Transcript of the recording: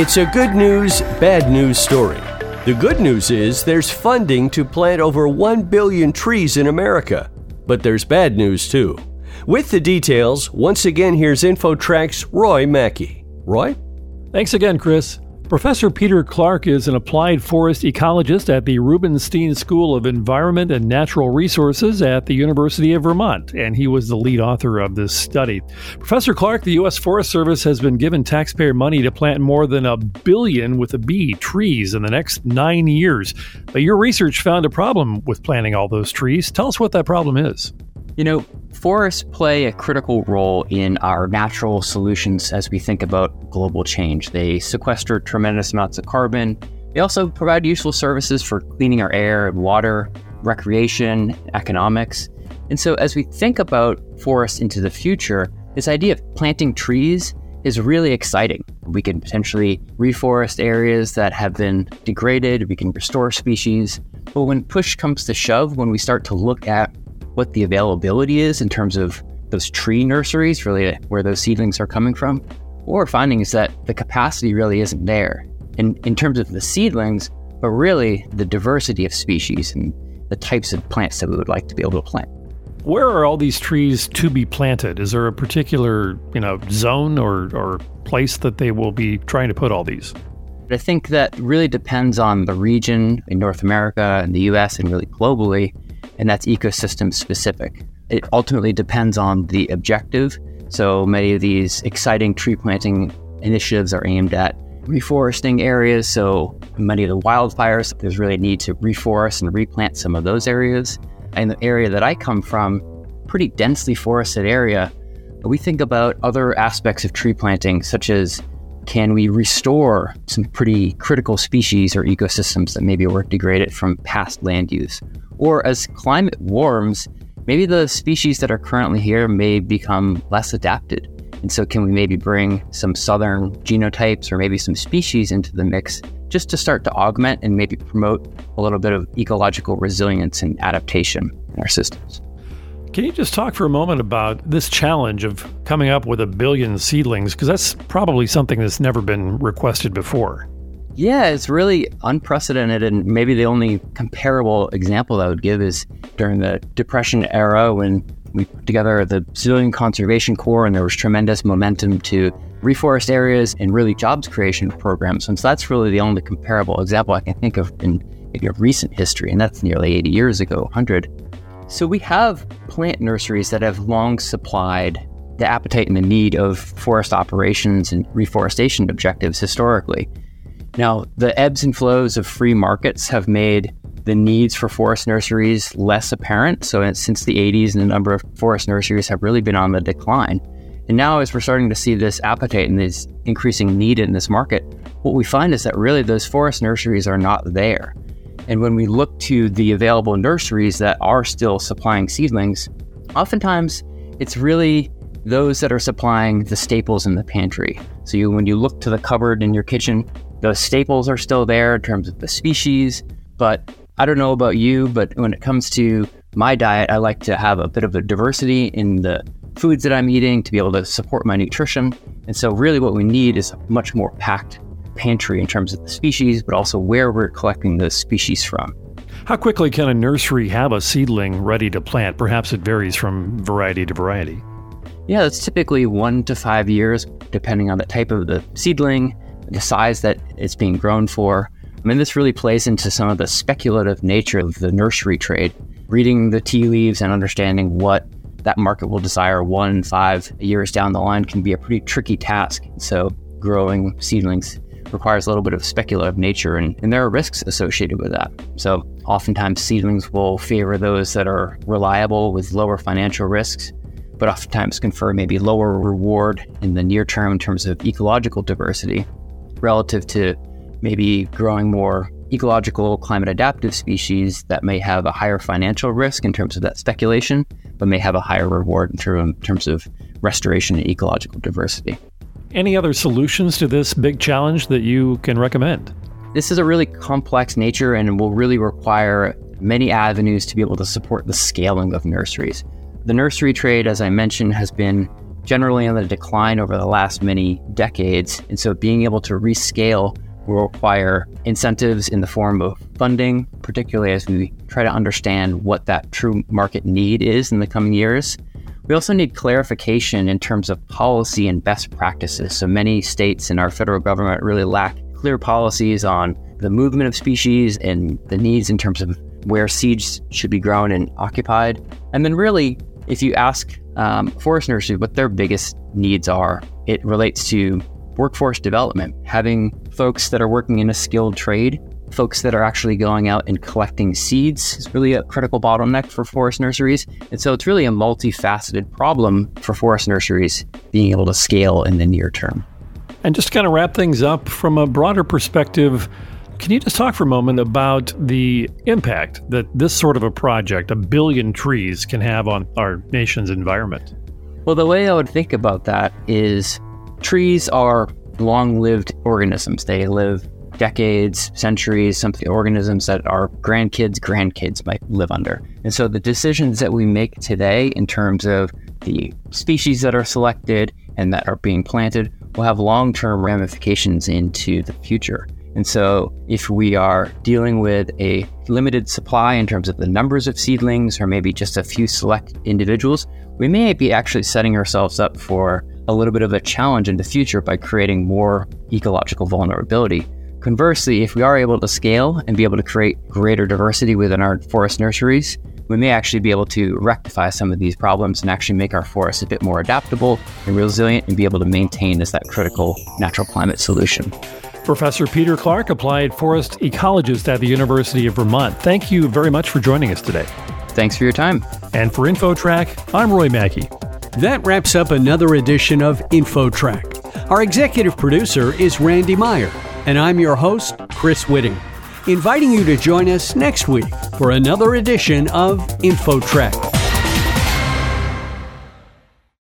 It's a good news, bad news story. The good news is there's funding to plant over 1 billion trees in America. But there's bad news too. With the details, once again, here's InfoTrack's Roy Mackey. Roy? Thanks again, Chris. Professor Peter Clark is an applied forest ecologist at the Rubenstein School of Environment and Natural Resources at the University of Vermont, and he was the lead author of this study. Professor Clark, the U.S. Forest Service has been given taxpayer money to plant more than a billion with a B trees in the next nine years. But your research found a problem with planting all those trees. Tell us what that problem is. You know, forests play a critical role in our natural solutions as we think about global change. They sequester tremendous amounts of carbon. They also provide useful services for cleaning our air and water, recreation, economics. And so, as we think about forests into the future, this idea of planting trees is really exciting. We can potentially reforest areas that have been degraded, we can restore species. But when push comes to shove, when we start to look at what the availability is in terms of those tree nurseries, really where those seedlings are coming from, what we're finding is that the capacity really isn't there in, in terms of the seedlings, but really the diversity of species and the types of plants that we would like to be able to plant. Where are all these trees to be planted? Is there a particular, you know, zone or, or place that they will be trying to put all these? I think that really depends on the region in North America and the US and really globally and that's ecosystem specific. It ultimately depends on the objective. So many of these exciting tree planting initiatives are aimed at reforesting areas. So many of the wildfires, there's really a need to reforest and replant some of those areas. And the area that I come from, pretty densely forested area, we think about other aspects of tree planting, such as can we restore some pretty critical species or ecosystems that maybe were degraded from past land use? Or as climate warms, maybe the species that are currently here may become less adapted. And so, can we maybe bring some southern genotypes or maybe some species into the mix just to start to augment and maybe promote a little bit of ecological resilience and adaptation in our systems? Can you just talk for a moment about this challenge of coming up with a billion seedlings? Because that's probably something that's never been requested before. Yeah, it's really unprecedented. And maybe the only comparable example I would give is during the Depression era when we put together the Civilian Conservation Corps and there was tremendous momentum to reforest areas and really jobs creation programs. And so that's really the only comparable example I can think of in maybe recent history. And that's nearly 80 years ago, 100. So we have plant nurseries that have long supplied the appetite and the need of forest operations and reforestation objectives historically. Now, the ebbs and flows of free markets have made the needs for forest nurseries less apparent. So, since the 80s, the number of forest nurseries have really been on the decline. And now, as we're starting to see this appetite and this increasing need in this market, what we find is that really those forest nurseries are not there. And when we look to the available nurseries that are still supplying seedlings, oftentimes it's really those that are supplying the staples in the pantry. So you, when you look to the cupboard in your kitchen, those staples are still there in terms of the species. But I don't know about you, but when it comes to my diet, I like to have a bit of a diversity in the foods that I'm eating to be able to support my nutrition. And so, really, what we need is a much more packed pantry in terms of the species, but also where we're collecting those species from. How quickly can a nursery have a seedling ready to plant? Perhaps it varies from variety to variety. Yeah, it's typically one to five years, depending on the type of the seedling, the size that it's being grown for. I mean, this really plays into some of the speculative nature of the nursery trade. Reading the tea leaves and understanding what that market will desire one, five years down the line can be a pretty tricky task. So, growing seedlings requires a little bit of speculative nature, and, and there are risks associated with that. So, oftentimes, seedlings will favor those that are reliable with lower financial risks, but oftentimes confer maybe lower reward in the near term in terms of ecological diversity relative to maybe growing more ecological climate adaptive species that may have a higher financial risk in terms of that speculation, but may have a higher reward in terms of restoration and ecological diversity. Any other solutions to this big challenge that you can recommend? This is a really complex nature and will really require many avenues to be able to support the scaling of nurseries. The nursery trade, as I mentioned, has been generally on the decline over the last many decades. And so being able to rescale will require incentives in the form of funding, particularly as we try to understand what that true market need is in the coming years. We also need clarification in terms of policy and best practices. So many states and our federal government really lack clear policies on the movement of species and the needs in terms of where seeds should be grown and occupied. And then, really, if you ask um, forest nurseries what their biggest needs are, it relates to workforce development, having folks that are working in a skilled trade folks that are actually going out and collecting seeds is really a critical bottleneck for forest nurseries. And so it's really a multifaceted problem for forest nurseries being able to scale in the near term. And just to kind of wrap things up from a broader perspective, can you just talk for a moment about the impact that this sort of a project, a billion trees, can have on our nation's environment? Well, the way I would think about that is trees are long lived organisms. They live decades, centuries, some organisms that our grandkids, grandkids might live under. And so the decisions that we make today in terms of the species that are selected and that are being planted will have long term ramifications into the future. And so, if we are dealing with a limited supply in terms of the numbers of seedlings, or maybe just a few select individuals, we may be actually setting ourselves up for a little bit of a challenge in the future by creating more ecological vulnerability. Conversely, if we are able to scale and be able to create greater diversity within our forest nurseries, we may actually be able to rectify some of these problems and actually make our forests a bit more adaptable and resilient and be able to maintain as that critical natural climate solution. Professor Peter Clark, applied forest ecologist at the University of Vermont. Thank you very much for joining us today. Thanks for your time. And for InfoTrack, I'm Roy Mackey. That wraps up another edition of InfoTrack. Our executive producer is Randy Meyer and I'm your host, Chris Whitting, inviting you to join us next week for another edition of InfoTrack.